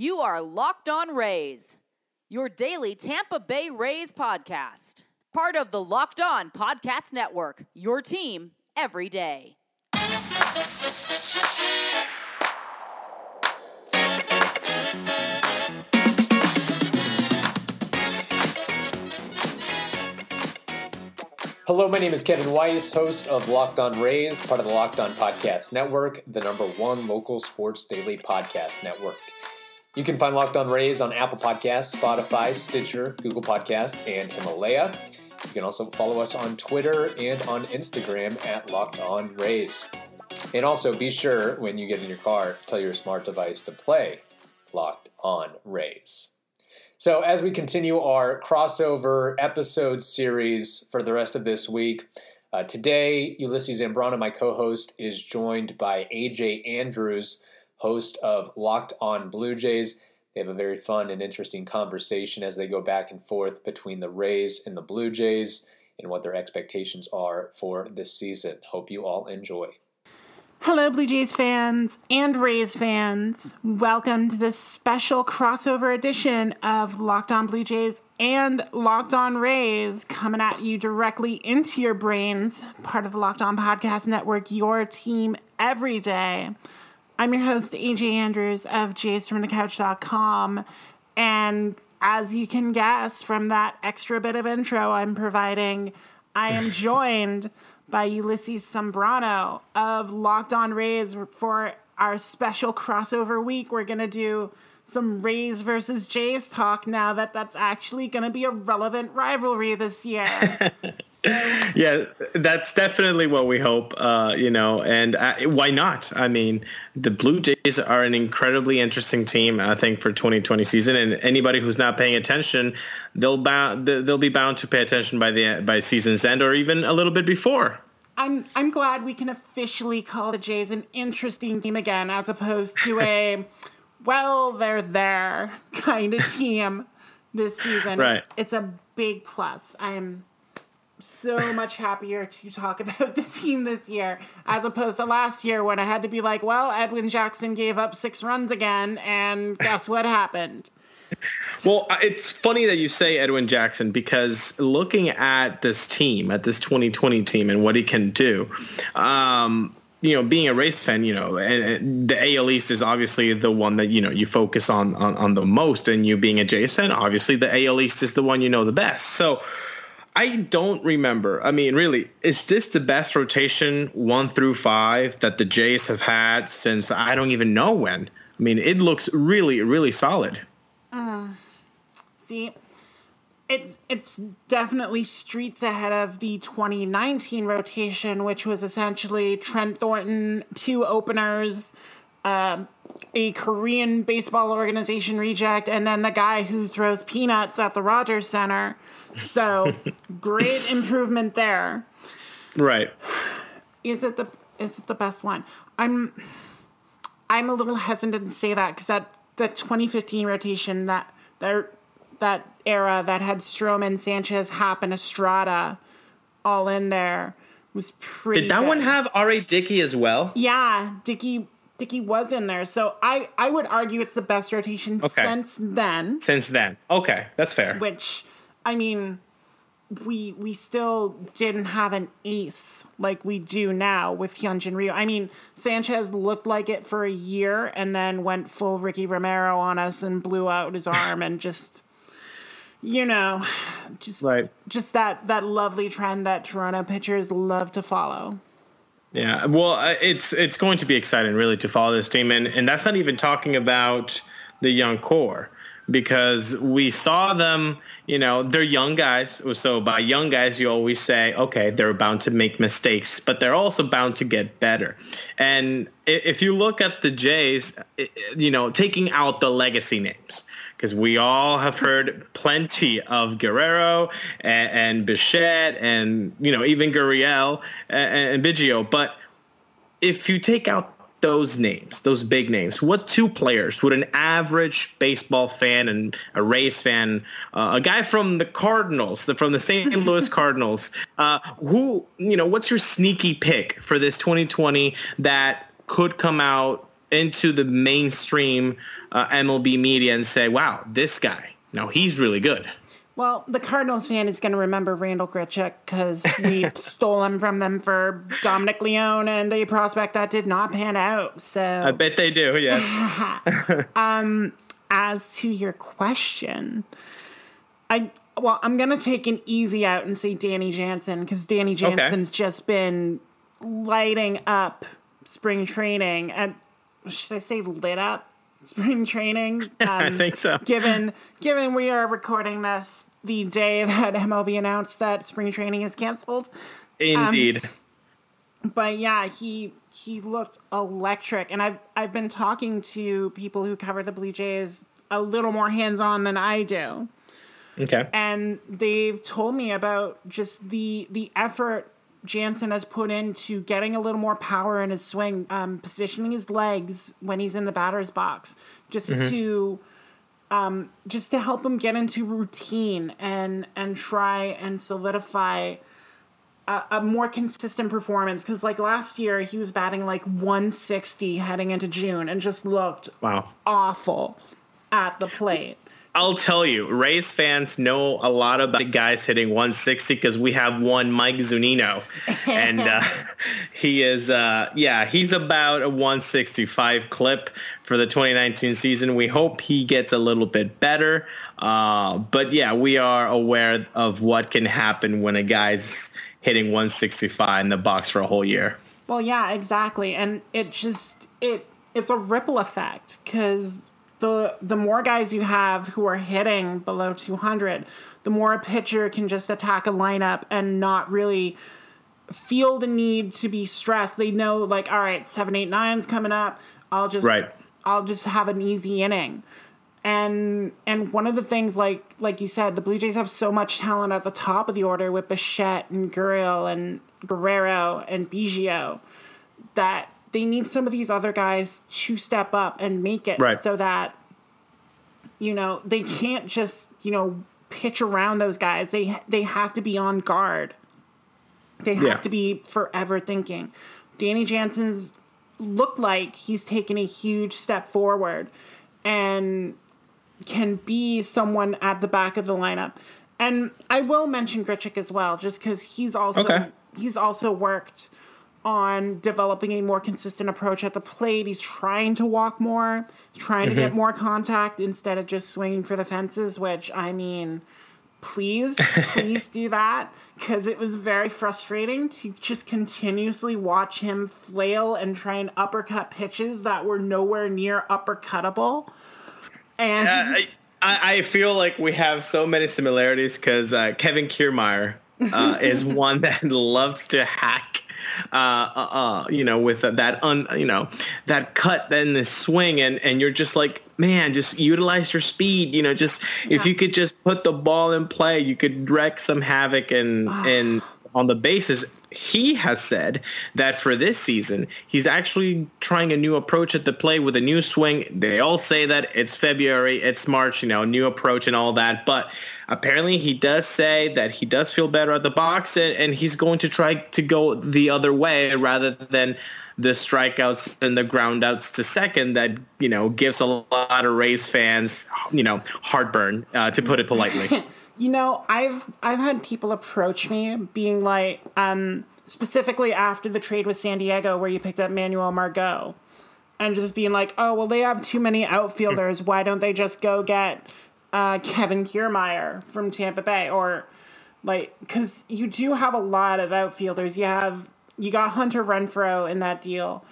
You are Locked On Rays, your daily Tampa Bay Rays podcast. Part of the Locked On Podcast Network, your team every day. Hello, my name is Kevin Weiss, host of Locked On Rays, part of the Locked On Podcast Network, the number one local sports daily podcast network. You can find Locked On Rays on Apple Podcasts, Spotify, Stitcher, Google Podcast, and Himalaya. You can also follow us on Twitter and on Instagram at Locked On Rays. And also be sure when you get in your car, tell your smart device to play Locked On Rays. So, as we continue our crossover episode series for the rest of this week, uh, today Ulysses Zambrano, my co host, is joined by AJ Andrews, host of Locked On Blue Jays. They have a very fun and interesting conversation as they go back and forth between the Rays and the Blue Jays and what their expectations are for this season. Hope you all enjoy. Hello, Blue Jays fans and Rays fans. Welcome to this special crossover edition of Locked On Blue Jays and Locked On Rays coming at you directly into your brains, part of the Locked On Podcast Network, your team every day. I'm your host, AJ Andrews of jaysfromthecouch.com. And as you can guess from that extra bit of intro I'm providing, I am joined by Ulysses Zambrano of Locked On Rays for our special crossover week. We're going to do some Rays versus Jays talk now that that's actually going to be a relevant rivalry this year. so. Yeah, that's definitely what we hope, uh, you know, and uh, why not? I mean, the Blue Jays are an incredibly interesting team, I think, for 2020 season, and anybody who's not paying attention, they'll bound they'll be bound to pay attention by the by season's end or even a little bit before. I'm I'm glad we can officially call the Jays an interesting team again, as opposed to a well, they're there kind of team this season. Right. It's, it's a big plus. I am so much happier to talk about the team this year as opposed to last year when I had to be like, well, Edwin Jackson gave up six runs again, and guess what happened? Well, it's funny that you say Edwin Jackson because looking at this team, at this 2020 team, and what he can do, um, you know, being a race fan, you know, and, the AL East is obviously the one that you know you focus on, on on the most, and you being a Jays fan, obviously the AL East is the one you know the best. So. I don't remember. I mean, really, is this the best rotation one through five that the Jays have had since I don't even know when? I mean, it looks really, really solid. Uh, see, it's it's definitely streets ahead of the 2019 rotation, which was essentially Trent Thornton, two openers, uh, a Korean baseball organization reject, and then the guy who throws peanuts at the Rogers Center. So great improvement there. Right. Is it the is it the best one? I'm I'm a little hesitant to say that because that the 2015 rotation that that that era that had Stroman, Sanchez, Happ, and Estrada all in there was pretty. Did that good. one have R.A. Dickey as well? Yeah, Dickey Dickey was in there, so I I would argue it's the best rotation Okay. since then. Since then, okay, that's fair. Which, I mean, we we still didn't have an ace like we do now with Hyunjin Ryu. I mean, Sanchez looked like it for a year and then went full Ricky Romero on us and blew out his arm and just you know, just Right. just that that lovely trend that Toronto pitchers love to follow. Yeah, well, it's it's going to be exciting, really, to follow this team, and and that's not even talking about the young core because we saw them. You know, they're young guys. So by young guys, you always say, okay, they're bound to make mistakes, but they're also bound to get better. And if you look at the Jays, you know, taking out the legacy names. Because we all have heard plenty of Guerrero and, and Bichette and you know even Gurriel and, and Biggio, but if you take out those names, those big names, what two players would an average baseball fan and a Rays fan, uh, a guy from the Cardinals, the, from the St. Louis Cardinals, uh, who, you know, what's your sneaky pick for this 2020 that could come out into the mainstream uh, MLB media and say, "Wow, this guy, no, he's really good." Well, the Cardinals fan is going to remember Randall Grichuk because we stole him from them for Dominic Leone and a prospect that did not pan out. So I bet they do. Yes. um, as to your question, I well, I'm going to take an easy out and say Danny Jansen because Danny Jansen's okay. just been lighting up spring training and should I say lit up spring training? Um, I think so. Given given we are recording this the day that MLB announced that spring training is canceled. Indeed. Um, but yeah, he he looked electric, and I've I've been talking to people who cover the Blue Jays a little more hands on than I do. Okay. And they've told me about just the the effort Jansen has put into getting a little more power in his swing, um, positioning his legs when he's in the batter's box, just mm-hmm. to um, just to help him get into routine and and try and solidify a, a more consistent performance. Because like last year, he was batting like 160 heading into June and just looked wow awful at the plate. I'll tell you, Rays fans know a lot about the guys hitting 160 because we have one Mike Zunino, and uh, he is, uh, yeah, he's about a 165 clip for the 2019 season. We hope he gets a little bit better, uh, but yeah, we are aware of what can happen when a guy's hitting 165 in the box for a whole year. Well, yeah, exactly, and it just it it's a ripple effect because the the more guys you have who are hitting below 200, the more a pitcher can just attack a lineup and not really feel the need to be stressed. They know like, all right, seven, eight, nine's coming up. I'll just right. I'll just have an easy inning. And and one of the things like like you said, the Blue Jays have so much talent at the top of the order with Bichette and Gurriel and Guerrero and Biggio that they need some of these other guys to step up and make it right. so that you know they can't just you know pitch around those guys. They they have to be on guard. They have yeah. to be forever thinking. Danny Jansen's looked like he's taken a huge step forward and can be someone at the back of the lineup. And I will mention Grichuk as well, just because he's also okay. he's also worked on developing a more consistent approach at the plate. He's trying to walk more, trying mm-hmm. to get mm-hmm. more contact instead of just swinging for the fences, which I mean, please, please do that because it was very frustrating to just continuously watch him flail and try and uppercut pitches that were nowhere near uppercuttable. And uh, I, I, feel like we have so many similarities because uh, Kevin Kiermaier uh, is one that loves to hack uh, uh, uh, you know, with that un, you know, that cut, then the swing, and and you're just like, man, just utilize your speed. You know, just yeah. if you could just put the ball in play, you could wreck some havoc and and on the bases. He has said that for this season, he's actually trying a new approach at the play with a new swing. They all say that it's February, it's March, you know, new approach and all that, but apparently he does say that he does feel better at the box and, and he's going to try to go the other way rather than the strikeouts and the groundouts to second that you know gives a lot of Rays fans you know heartburn uh, to put it politely. you know, I've I've had people approach me being like, um, specifically after the trade with San Diego where you picked up Manuel Margot, and just being like, oh well, they have too many outfielders. Why don't they just go get uh, Kevin Kiermaier from Tampa Bay, or like because you do have a lot of outfielders. You have you got Hunter Renfroe in that deal,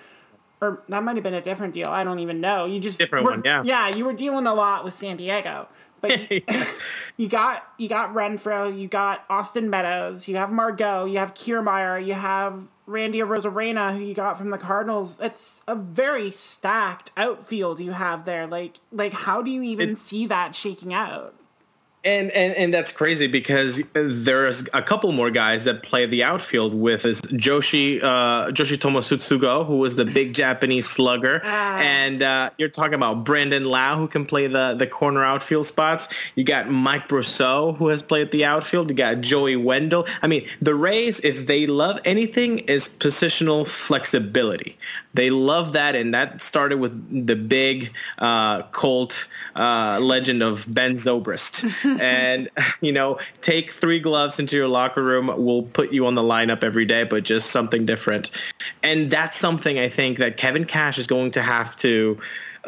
or that might have been a different deal. I don't even know. You just different were, one, yeah. Yeah, you were dealing a lot with San Diego, but you, you got you got Renfroe, you got Austin Meadows, you have Margot, you have Kiermaier, you have Randy Arozarena, who you got from the Cardinals. It's a very stacked outfield you have there. Like, like how do you even it, see that shaking out? And, and and that's crazy because there's a couple more guys that play the outfield with is Joshi uh, Yoshitomo Tsutsugo, who was the big Japanese slugger, uh, and uh, you're talking about Brandon Lowe, who can play the the corner outfield spots. You got Mike Brosseau, who has played the outfield. You got Joey Wendle. I mean, the Rays, if they love anything, is positional flexibility. They love that, and that started with the big uh, Colt uh, legend of Ben Zobrist. and you know, take three gloves into your locker room. We'll put you on the lineup every day, but just something different. And that's something I think that Kevin Cash is going to have to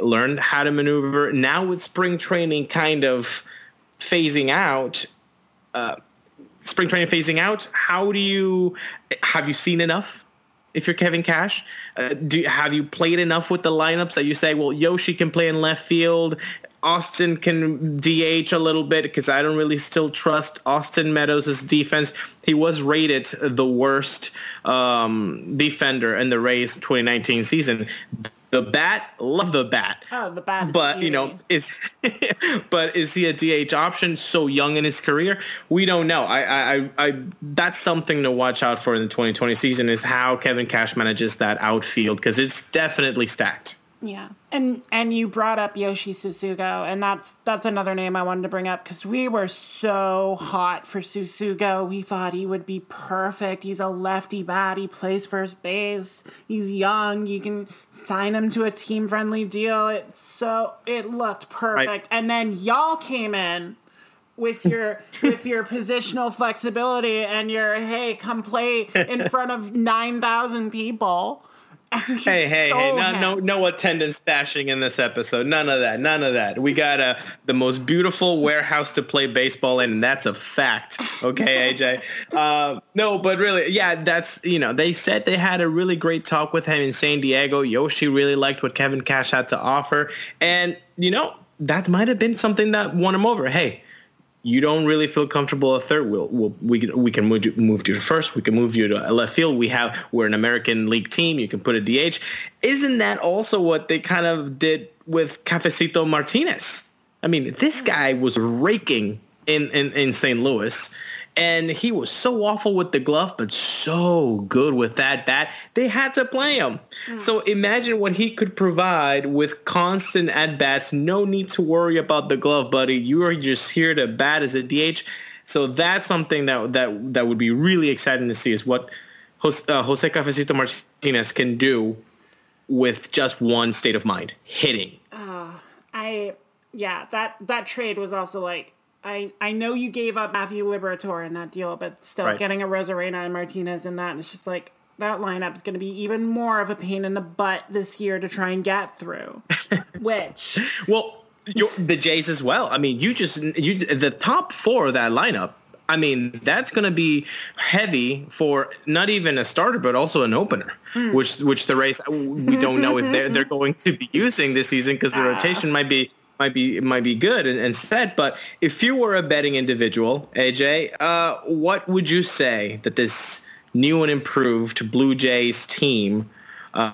learn how to maneuver now with spring training kind of phasing out. Uh, spring training phasing out. How do you have you seen enough? If you're Kevin Cash, uh, do have you played enough with the lineups that you say, well, Yoshi can play in left field, Austin can DH a little bit because I don't really still trust Austin Meadows' defense. He was rated the worst um, defender in the Rays 2019 season. The bat, love the bat. Oh, the bat. but you know, is but is he a DH option so young in his career? We don't know. I, I, I, that's something to watch out for in the 2020 season is how Kevin Cash manages that outfield because it's definitely stacked. Yeah. And and you brought up Yoshi Tsutsugo and that's that's another name I wanted to bring up because we were so hot for Tsutsugo. We thought he would be perfect. He's a lefty bat. He plays first base. He's young. You can sign him to a team friendly deal. It's so it looked perfect. I, and then y'all came in with your with your positional flexibility and your hey come play in front of 9000 people hey, hey, hey! No, no, no attendance bashing in this episode. None of that. None of that. We got a the most beautiful warehouse to play baseball in, and that's a fact. Okay, AJ. Uh, no, but really, yeah, that's you know they said they had a really great talk with him in San Diego. Yoshi really liked what Kevin Cash had to offer, and you know that might have been something that won him over. Hey, you don't really feel comfortable at third, we'll, we'll, we can we can move you, move you to first. We can move you to left field. We have we're an American League team. You can put a DH. Isn't that also what they kind of did with Cafecito Martinez? I mean, this guy was raking in in, in St. Louis, and he was so awful with the glove, but so good with that bat. They had to play him. Mm. So imagine what he could provide with constant at bats. No need to worry about the glove, buddy. You are just here to bat as a DH. So that's something that that that would be really exciting to see is what Jose, uh, Jose Cafecito Martinez can do with just one state of mind, hitting. Uh, I yeah, that that trade was also like I, I know you gave up Matthew Liberatore in that deal, but still right. getting a Arozarena and Martinez in that, it's just like that lineup is going to be even more of a pain in the butt this year to try and get through. Which, well, the Jays as well. I mean, you just you the top four of that lineup. I mean, that's going to be heavy for not even a starter, but also an opener, mm. which which the race we don't know if they're they're going to be using this season because the uh. rotation might be might be might be good and instead. But if you were a betting individual, AJ, uh, what would you say that this new and improved Blue Jays team, uh,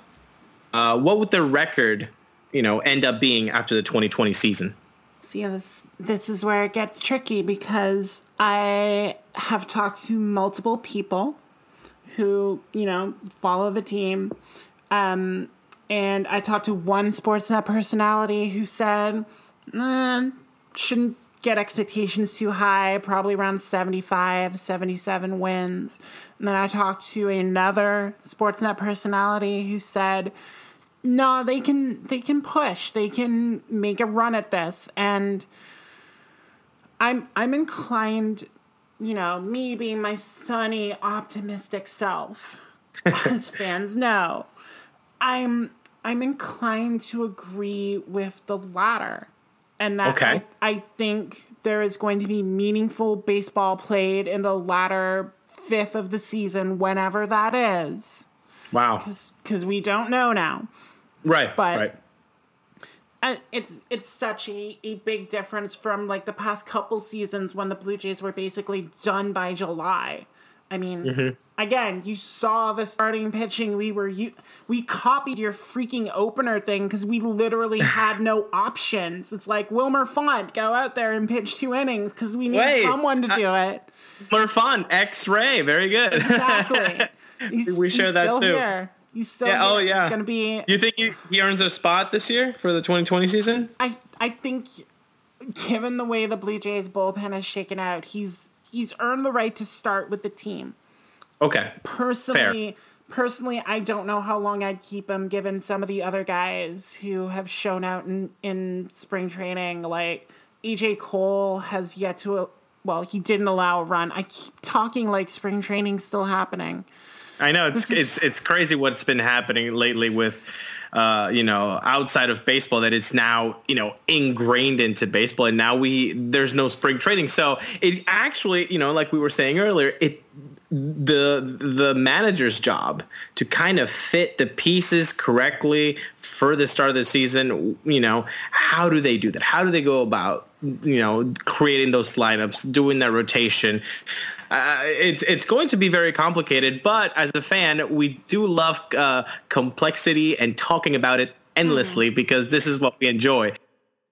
uh, what would their record, you know, end up being after the 2020 season? See, this this is where it gets tricky because I have talked to multiple people who you know follow the team. Um, and I talked to one Sportsnet personality who said, eh, shouldn't get expectations too high, probably around 75, 77 wins. And then I talked to another Sportsnet personality who said, no, they can they can push. They can make a run at this. And I'm I'm inclined, you know, me being my sunny, optimistic self, as fans know, I'm I'm inclined to agree with the latter. And that okay. I, I think there is going to be meaningful baseball played in the latter fifth of the season, whenever that is. Wow. Because we don't know now. Right. But right. It's it's such a, a big difference from like the past couple seasons when the Blue Jays were basically done by July. I mean, mm-hmm again, you saw the starting pitching. We were you we copied your freaking opener thing because we literally had no options. It's like Wilmer Font, go out there and pitch two innings because we need Wait, someone to do it. More fun. X-ray. Very good. Exactly. He's- We share that too. Here. He's still Yeah, oh, yeah. Gonna be. You think he, he earns a spot this year for the 2020 season? I I think, given the way the Blue Jays bullpen has shaken out, he's he's earned the right to start with the team. Okay. personally personally i don't know how long i'd keep him given some of the other guys who have shown out in, in spring training. Like A.J. Cole has yet to well he didn't allow a run. I keep talking like spring training's still happening. I know it's it's it's crazy what's been happening lately with uh, you know outside of baseball that is now you know ingrained into baseball and now we there's no spring training. So it actually you know like we were saying earlier it the the manager's job to kind of fit the pieces correctly for the start of the season you know how do they do that how do they go about you know creating those lineups doing that rotation uh, it's it's going to be very complicated, but as a fan, we do love uh, complexity and talking about it endlessly because this is what we enjoy.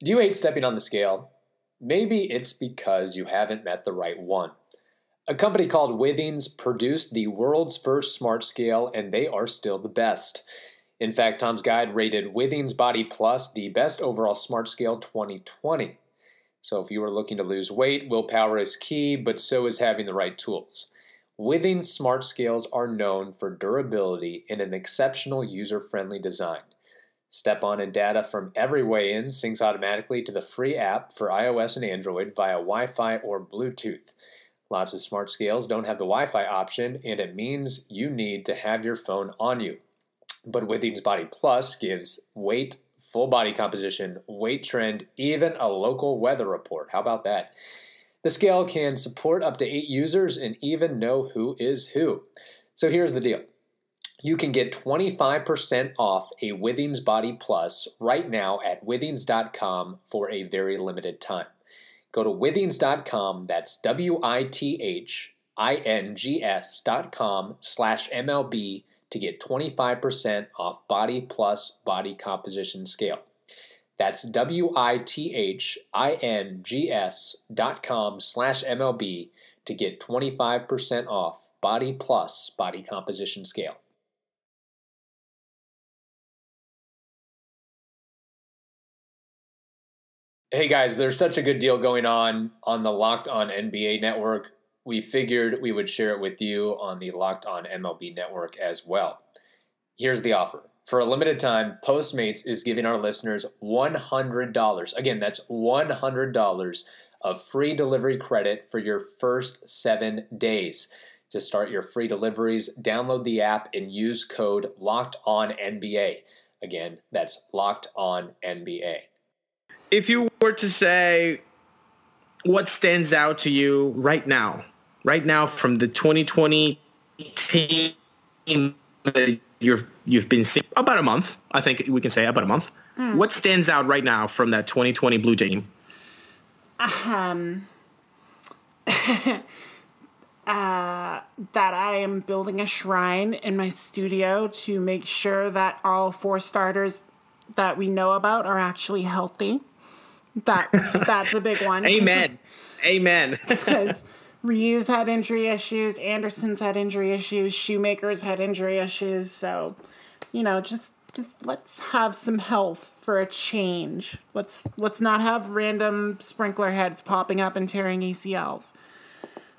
Do you hate stepping on the scale? Maybe it's because you haven't met the right one. A company called Withings produced the world's first smart scale, and they are still the best. In fact, Tom's Guide rated Withings Body Plus the best overall smart scale 2020. So if you are looking to lose weight, willpower is key, but so is having the right tools. Withings smart scales are known for durability and an exceptional user-friendly design. Step on and data from every weigh in syncs automatically to the free app for iOS and Android via Wi Fi or Bluetooth. Lots of smart scales don't have the Wi Fi option, and it means you need to have your phone on you. But Withings Body Plus gives weight, full body composition, weight trend, even a local weather report. How about that? The scale can support up to eight users and even know who is who. So here's the deal. You can get 25% off a Withings Body Plus right now at withings.com for a very limited time. Go to withings.com, that's W-I-T-H-I-N-G-S.com slash MLB to get 25% off Body Plus Body Composition Scale. That's W-I-T-H-I-N-G-S dot com slash MLB to get 25% off Body Plus Body Composition Scale. Hey guys, there's such a good deal going on on the Locked On NBA network. We figured we would share it with you on the Locked On MLB network as well. Here's the offer. For a limited time, Postmates is giving our listeners $100. Again, that's $100 of free delivery credit for your first seven days. To start your free deliveries, download the app and use code Locked On NBA. Again, that's Locked On NBA. If you were to say what stands out to you right now, right now from the 2020 team that you've you've been seeing about a month, I think we can say about a month. What stands out right now from that 2020 Blue Jay team? um uh that I am building a shrine in my studio to make sure that all four starters that we know about are actually healthy. That that's a big one. Amen. Amen. Because Ryu's had injury issues, Anderson's had injury issues, Shoemaker's had injury issues. So, you know, just just let's have some health for a change. Let's let's not have random sprinkler heads popping up and tearing ACLs.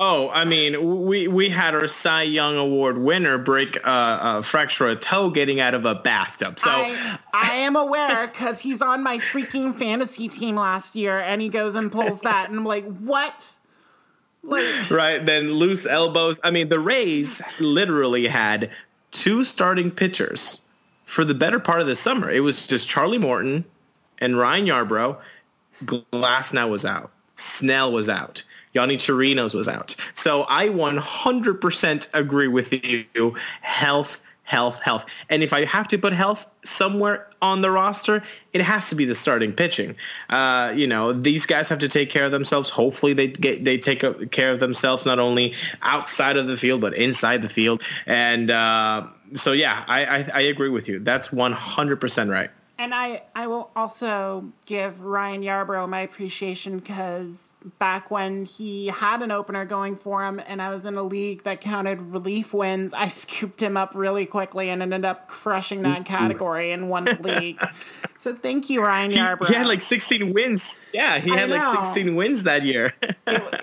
Oh, I mean, we we had our Cy Young Award winner break uh, uh, fracture a toe getting out of a bathtub. So I, I am aware because he's on my freaking fantasy team last year, and he goes and pulls that, and I'm like, what? Like, right then loose elbows. I mean, the Rays literally had two starting pitchers for the better part of the summer. It was just Charlie Morton and Ryan Yarbrough. Glasnow was out. Snell was out. Yonny Chirinos was out. So I 100% agree with you. Health health, health. And if I have to put health somewhere on the roster, it has to be the starting pitching. Uh, you know, these guys have to take care of themselves. Hopefully, they get they take care of themselves not only outside of the field but inside the field. And uh, so, yeah, I, I I agree with you. That's one hundred percent right. And I, I will also give Ryan Yarbrough my appreciation because back when he had an opener going for him and I was in a league that counted relief wins, I scooped him up really quickly and ended up crushing that category in one league. so thank you, Ryan Yarbrough. He, he had like 16 wins. Yeah, he I had know. like 16 wins that year. it,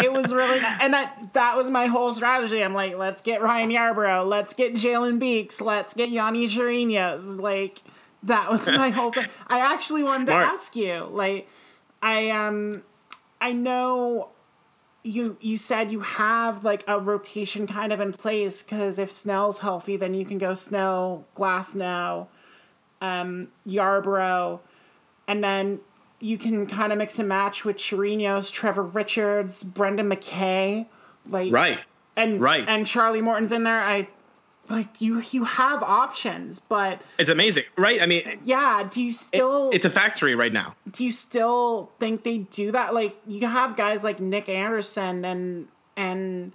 it, was really nice. And that, that was my whole strategy. I'm like, let's get Ryan Yarbrough. Let's get Jalen Beeks. Let's get Yonny Chirinos. Like – that was my whole thing. I actually wanted Smart. to ask you, like, I um, I know you you said you have like a rotation kind of in place because if Snell's healthy, then you can go Snell, Glasnow, um, Yarbrough, and then you can kind of mix and match with Chirinos, Trevor Richards, Brendan McKay, like right, and right, and Charlie Morton's in there. I like you you have options but it's amazing right? I mean yeah do you still it, it's a factory right now. Do you still think they do that? Like you have guys like nick anderson and and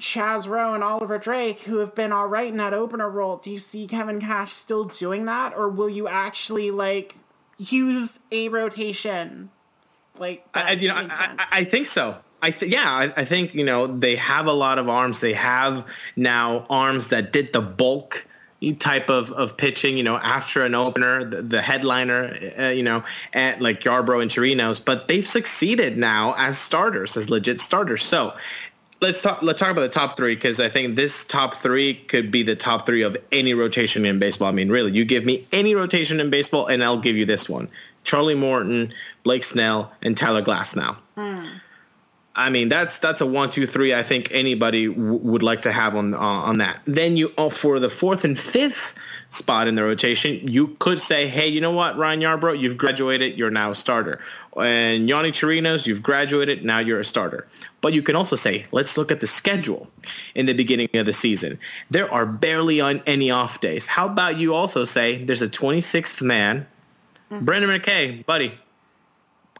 chaz roe and oliver drake who have been all right in that opener role. Do you see kevin cash still doing that or will you actually like use a rotation? Like I, you know I, I think so I th- yeah, I, I, think you know they have a lot of arms. They have now arms that did the bulk type of, of pitching. You know, after an opener, the, the headliner, uh, you know, at like Yarbrough and Chirinos, but they've succeeded now as starters, as legit starters. So let's talk. Let's talk about the top three because I think this top three could be the top three of any rotation in baseball. I mean, really, you give me any rotation in baseball, and I'll give you this one: Charlie Morton, Blake Snell, and Tyler Glasnow. Mm. I mean, that's that's a one, two, three. I think anybody w- would like to have on uh, on that. Then you oh, for the fourth and fifth spot in the rotation, you could say, hey, you know what, Ryan Yarbrough, you've graduated, you're now a starter. And Yonny Chirinos, you've graduated, now you're a starter. But you can also say, let's look at the schedule in the beginning of the season. There are barely on any off days. How about you also say there's a 26th man, mm-hmm. Brendan McKay, buddy,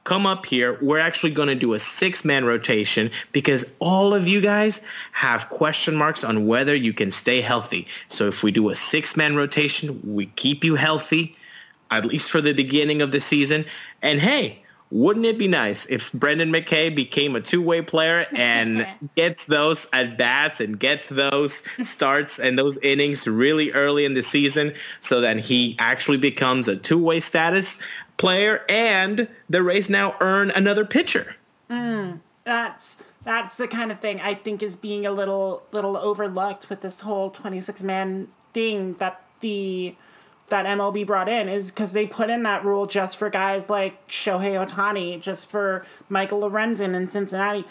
come up here. We're actually going to do a six man rotation because all of you guys have question marks on whether you can stay healthy. So if we do a six man rotation, we keep you healthy, at least for the beginning of the season. And hey, wouldn't it be nice if Brendan McKay became a two-way player and gets those at bats and gets those starts and those innings really early in the season so that he actually becomes a two-way status? Player, and the Rays now earn another pitcher. Mm, that's that's the kind of thing I think is being a little little overlooked with this whole 26 man thing that the that MLB brought in is because they put in that rule just for guys like Shohei Ohtani, just for Michael Lorenzen in Cincinnati,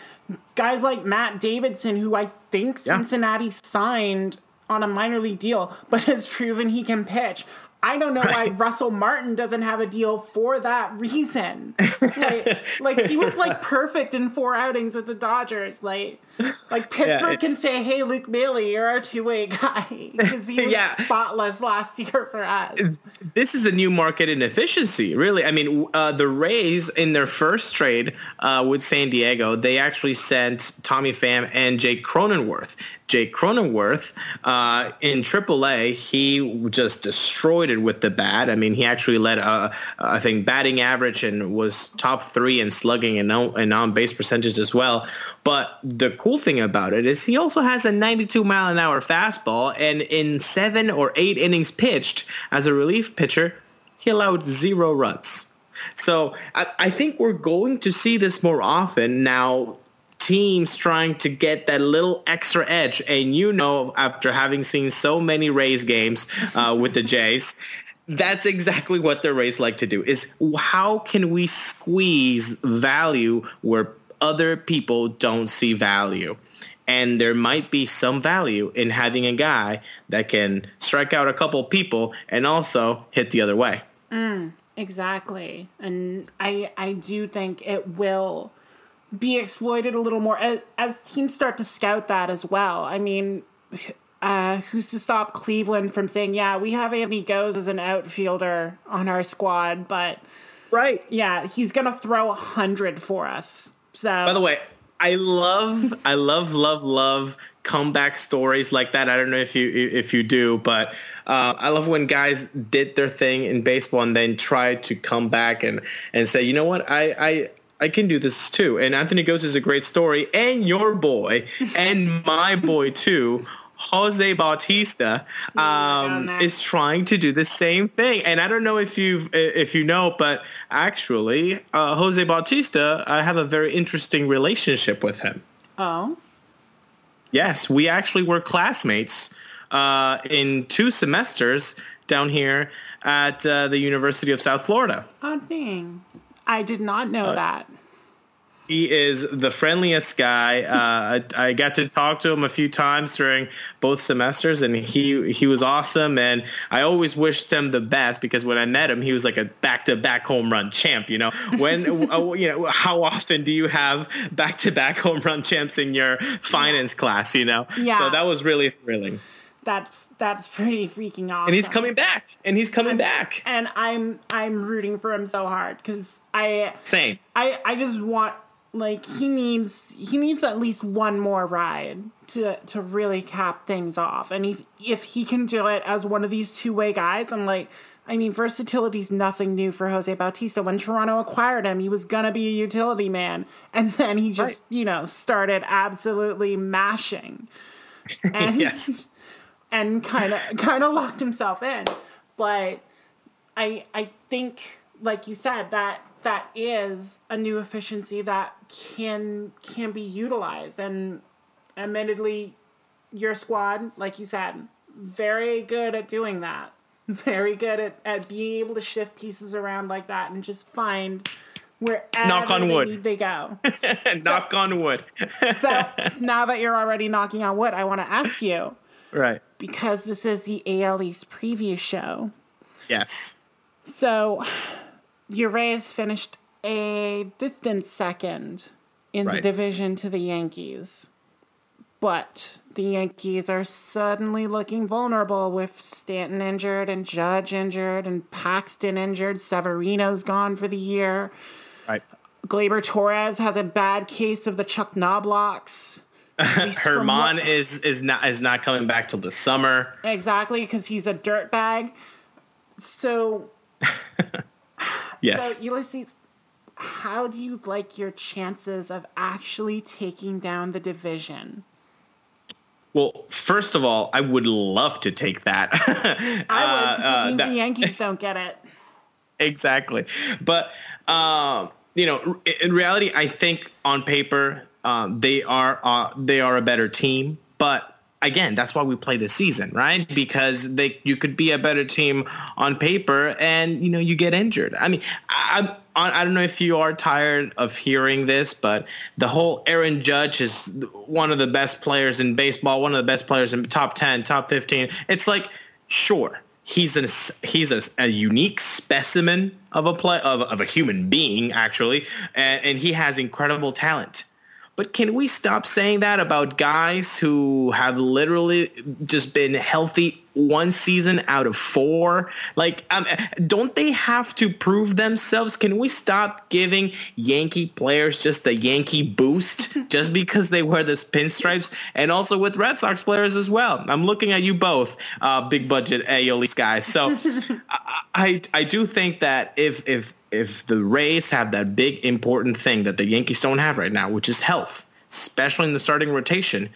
guys like Matt Davidson, who I think yeah. Cincinnati signed on a minor league deal, but has proven he can pitch. I don't know right. why Russell Martin doesn't have a deal for that reason. like, like he was like perfect in four outings with the Dodgers. Like like Pittsburgh yeah, it, can say, "Hey, Luke Maile, you're our two way guy," because he was yeah. spotless last year for us. This is a new market inefficiency, really. I mean, uh, the Rays in their first trade uh, with San Diego, they actually sent Tommy Pham and Jake Cronenworth. Jake Cronenworth uh, in AAA, he just destroyed it with the bat. I mean, he actually led, uh, I think, batting average and was top three in slugging and on base percentage as well. But the cool thing about it is he also has a 92 mile an hour fastball, and in seven or eight innings pitched as a relief pitcher, he allowed zero runs. So I, I think we're going to see this more often now. Teams trying to get that little extra edge, and you know, after having seen so many Rays games uh, with the Jays, that's exactly what the Rays like to do. Is how can we squeeze value where other people don't see value. And there might be some value in having a guy that can strike out a couple people and also hit the other way. Mm, exactly. And I I do think it will be exploited a little more as, as teams start to scout that as well. I mean, uh, who's to stop Cleveland from saying, yeah, we have Andy Gose as an outfielder on our squad, but Right. yeah, he's gonna throw a hundred for us. So By the way, I love, I love, love, love comeback stories like that. I don't know if you if you do, but uh, I love when guys did their thing in baseball and then tried to come back and and say, you know what, I I. I can do this too. And Anthony Gose is a great story. And your boy, and my boy too, Jose Bautista, um, is trying to do the same thing. And I don't know if you if you know, but actually, uh, Jose Bautista, I have a very interesting relationship with him. oh, Yes, we actually were classmates uh, in two semesters down here at uh, the University of South Florida. oh, dang, I did not know Uh, that. He is the friendliest guy. Uh, I, I got to talk to him a few times during both semesters, and he he was awesome. And I always wished him the best because when I met him, he was like a back-to-back home run champ. You know, when uh, you know how often do you have back-to-back home run champs in your finance class? You know, Yeah. so that was really thrilling. That's that's pretty freaking awesome. And he's coming back, and he's coming back. and I'm I'm rooting for him so hard because I Same. I I just want like he needs he needs at least one more ride to to really cap things off, and if if he can do it as one of these two way guys, I'm like. I mean, versatility's nothing new for Jose Bautista. When Toronto acquired him, he was gonna be a utility man, and then he just, you know, started absolutely mashing, and Yes. and kind of kind of locked himself in. But I I think, like you said, that that is a new efficiency that can can be utilized. And admittedly, your squad, like you said, very good at doing that. Very good at, at being able to shift pieces around like that and just find wherever Knock on wood. they go. Knock on wood. So now that you're already knocking on wood, I want to ask you right. because this is the AL East preview show. Yes. So, your finished a distant second in the division to the Yankees. But the Yankees are suddenly looking vulnerable with Stanton injured and Judge injured and Paxton injured. Severino's gone for the year. Right. Gleyber Torres has a bad case of the Chuck Knoblauchs. At least from Germán what- is is not is not coming back till the summer. Exactly, because he's a dirtbag. So, Yes. So, Ulysses, how do you like your chances of actually taking down the division? well, first of all, I would love to take that. I would, because uh, that- the Yankees don't get it. exactly. But um, you know, in- in reality, I think on paper um, they are uh, they are a better team. But again, that's why we play this season, right? Because they you could be a better team on paper, and you know you get injured. I mean, I, I'm. I don't know if you are tired of hearing this, but the whole Aaron Judge is one of the best players in baseball, one of the best players in top 10, top 15. It's like, sure, he's an he's a, a unique specimen of a play of, of a human being actually and, and he has incredible talent but can we stop saying that about guys who have literally just been healthy one season out of four? Like, um, don't they have to prove themselves? Can we stop giving Yankee players just the Yankee boost just because they wear the pinstripes? And also with Red Sox players as well. I'm looking at you both, uh, big budget East guys. So I, I I do think that if if if the Rays have that big important thing that the Yankees don't have right now, which is health, especially in the starting rotation,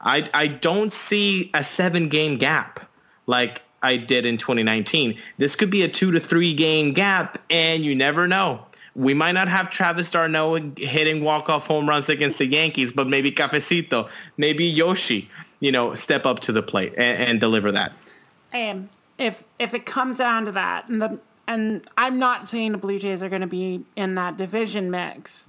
I I don't see a seven game gap like I did in 2019. This could be a two to three game gap, and you never know. We might not have Travis d'Arnaud hitting walk-off home runs against the Yankees, but maybe Cafecito, maybe Yoshi, you know, step up to the plate and, and deliver that. And if if it comes down to that, and the and I'm not saying the Blue Jays are going to be in that division mix,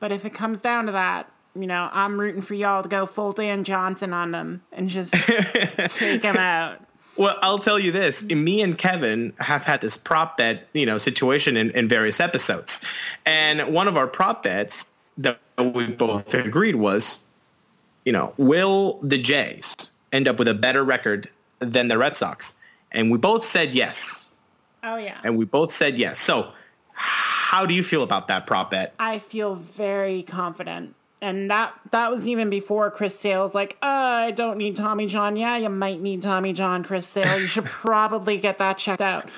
but if it comes down to that, you know, I'm rooting for y'all to go full Dan Johnson on them and just take them out. Well, I'll tell you this. Me and Kevin have had this prop bet, you know, situation in, in various episodes. And one of our prop bets that we both agreed was, you know, will the Jays end up with a better record than the Red Sox? And we both said yes. Oh yeah. And we both said yes. So how do you feel about that prop bet? I feel very confident. And that that was even before Chris Sale's like, uh, I don't need Tommy John. Yeah, you might need Tommy John, Chris Sale. You should probably get that checked out.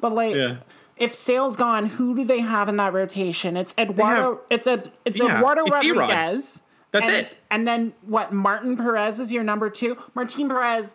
But like Yeah. if Sale's gone, who do they have in that rotation? It's Eduardo have- it's a it's Yeah, Eduardo it's. Rodriguez. That's and, it. And then what, Martin Perez is your number two? Martin Perez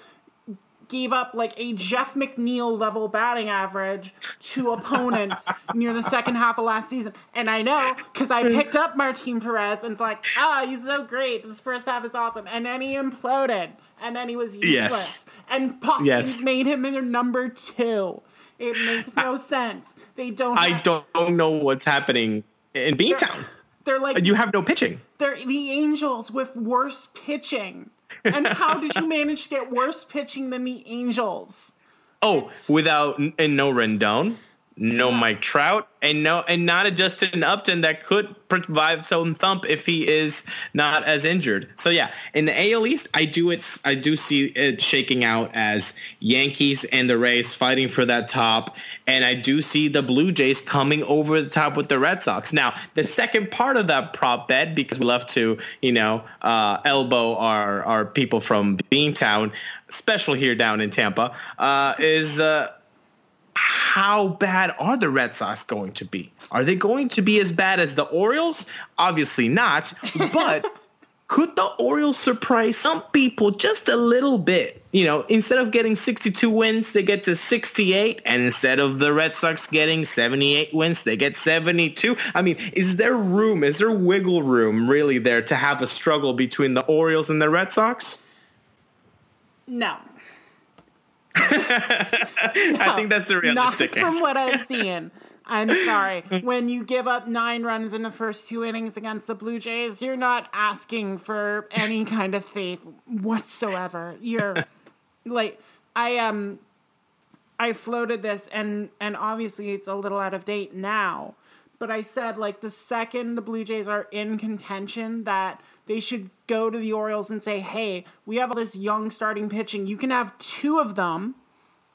gave up like a Jeff McNeil level batting average to opponents near the second half of last season. And I know because I picked up Martin Perez and like, ah, he's so great. This first half is awesome. And then he imploded. And then he was useless. Yes. And Poppins Yes. made him their number two. It makes no sense. They don't I have- don't know what's happening in Beantown. they're like You have no pitching. they're the Angels with worse pitching. And how did you manage to get worse pitching than the Angels? Oh, without and no Rendon, no Mike Trout, and no and not a Justin Upton that could provide some thump if he is not as injured. So yeah, in the AL East, I do it. I do see it shaking out as Yankees and the Rays fighting for that top, and I do see the Blue Jays coming over the top with the Red Sox. Now, the second part of that prop bet, because we love to, you know, uh, elbow our our people from Beantown, special here down in Tampa, uh, is. Uh, how bad are the Red Sox going to be? Are they going to be as bad as the Orioles? Obviously not, but could the Orioles surprise some people just a little bit? You know, instead of getting 62 wins, they get to 68, and instead of the Red Sox getting 78 wins, they get 72. I mean, is there room, is there wiggle room really there to have a struggle between the Orioles and the Red Sox? No. I think that's the realistic Not from answer. what I've seen. I'm sorry. When you give up nine runs in the first two innings against the Blue Jays, you're not asking for any kind of faith whatsoever. You're like I um I floated this and and obviously it's a little out of date now. But I said like the second the Blue Jays are in contention that they should go to the Orioles and say, "Hey, we have all this young starting pitching. You can have two of them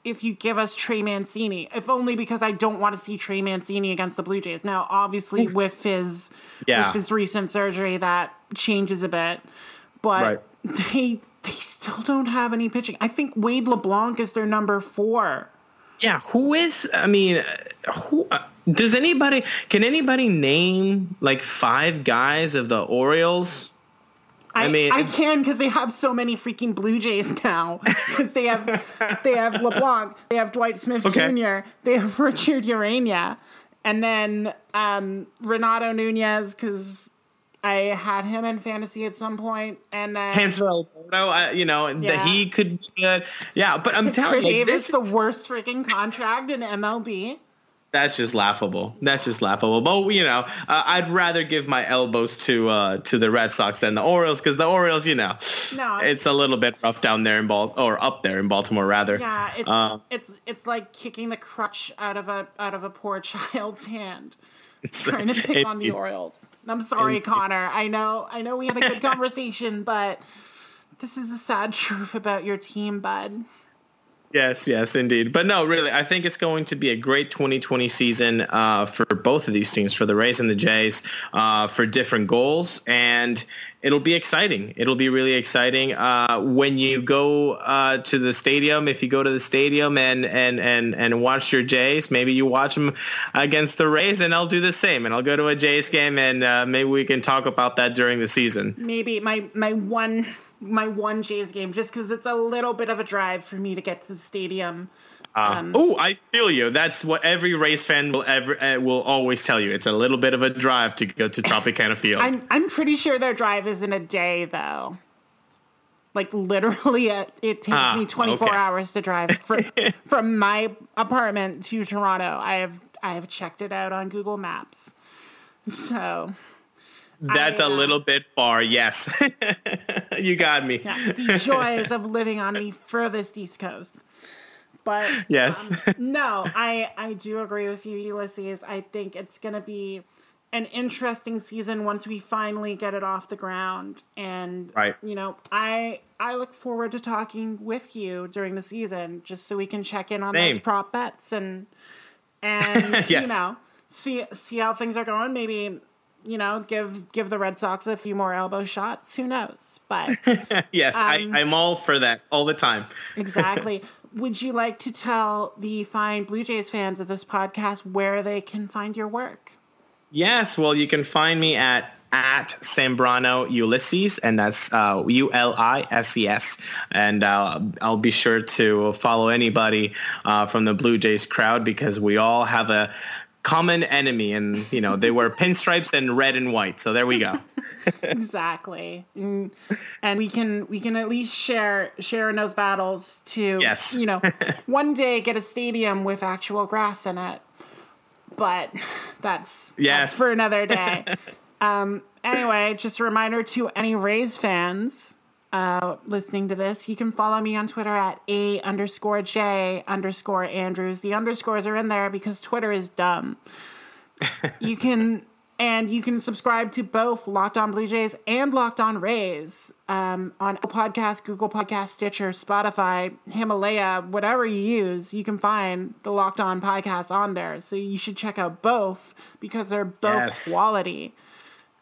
if you give us Trey Mancini, if only because I don't want to see Trey Mancini against the Blue Jays. Now, obviously, with his Yeah. with his recent surgery, that changes a bit, but Right. they they still don't have any pitching. I think Wade LeBlanc is their number four. Yeah, who is? I mean, who uh, does anybody? Can anybody name like five guys of the Orioles? I, mean- I can because they have so many freaking Blue Jays now. Because they have they have LeBlanc, they have Dwight Smith Okay. Jr., they have Richard Ureña, and then um, Renato Nunez because I had him in fantasy at some point, and then Hanser Alberto, uh, you know Yeah. that he could be good. Yeah, but I'm telling Chris you, Davis, this the worst freaking contract in MLB. That's just laughable. That's just laughable. But you know, uh, I'd rather give my elbows to uh, to the Red Sox than the Orioles because the Orioles, you know, No, it's a little bit rough down there in Bal or up there in Baltimore rather. Yeah, it's Uh, it's it's like kicking the crutch out of a out of a poor child's hand. It's- trying to pick it- on the Orioles. I'm sorry, it- Connor. I know I know we had a good conversation, but this is the sad truth about your team, bud. Yes, yes, indeed. But no, really, I think it's going to be a great 2020 season uh, for both of these teams, for the Rays and the Jays, uh, for different goals, and it'll be exciting. It'll be really exciting uh, when you go uh, to the stadium. If you go to the stadium and and and and watch your Jays, maybe you watch them against the Rays, and I'll do the same. And I'll go to a Jays game, and uh, maybe we can talk about that during the season. Maybe my my one my one Jays game, just because it's a little bit of a drive for me to get to the stadium. Um, oh, I feel you. That's what every Rays fan will ever uh, will always tell you. It's a little bit of a drive to go to Tropicana Field. I'm I'm pretty sure their drive is in a day though. Like literally, it, it takes Ah, me 24 okay. hours to drive from from my apartment to Toronto. I have I have checked it out on Google Maps. So That's I, a uh, little bit far. Yes, you got me. yeah, the joys of living on the furthest East Coast. But Yes. um, no, I I do agree with you, Ulises. I think it's gonna be an interesting season once we finally get it off the ground and Right. you know i i look forward to talking with you during the season just so we can check in on those prop bets and and you know see see how things are going maybe you know give give the red sox a few more elbow shots who knows but yes, Um, I, I'm all for that all the time. exactly would you like to tell the fine blue jays fans of this podcast where they can find your work Yes, well, you can find me at at Zambrano Ulises, and that's uh, U L I S E S. And uh, I'll be sure to follow anybody uh, from the Blue Jays crowd because we all have a common enemy, and you know they wear pinstripes and red and white. So there we go. exactly and, and we can we can at least share share in those battles to Yes. you know one day get a stadium with actual grass in it but that's Yes. that's for another day um anyway just a reminder to any rays fans uh listening to this you can follow me on twitter at a underscore j underscore andrews the underscores are in there because twitter is dumb you can and you can subscribe to both Locked On Blue Jays and Locked On Rays um, on Apple Podcast, Google Podcast, Stitcher, Spotify, Himalaya, whatever you use. You can find the Locked On podcast on there. So you should check out both because they're both Yes. quality.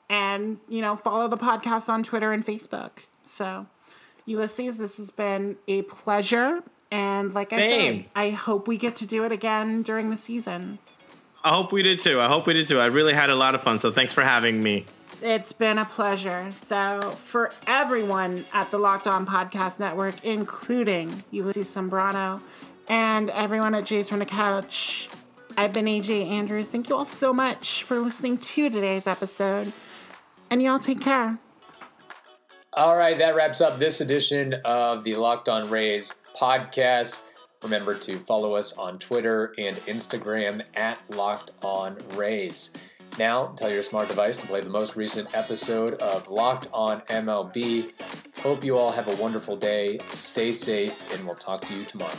And you know, follow the podcast on Twitter and Facebook. So, Ulises, this has been a pleasure. And like I Same. said, I hope we get to do it again during the season. I hope we did too. I hope we did too. I really had a lot of fun. So thanks for having me. It's been a pleasure. So, for everyone at the Locked On Podcast Network, including Ulises Zambrano and everyone at Jays from the Couch, I've been AJ Andrews. Thank you all so much for listening to today's episode. And y'all take care. All right, that wraps up this edition of the Locked On Rays podcast. Remember to follow us on Twitter and Instagram at Locked On Rays. Now, tell your smart device to play the most recent episode of Locked On MLB. Hope you all have a wonderful day. Stay safe, and we'll talk to you tomorrow.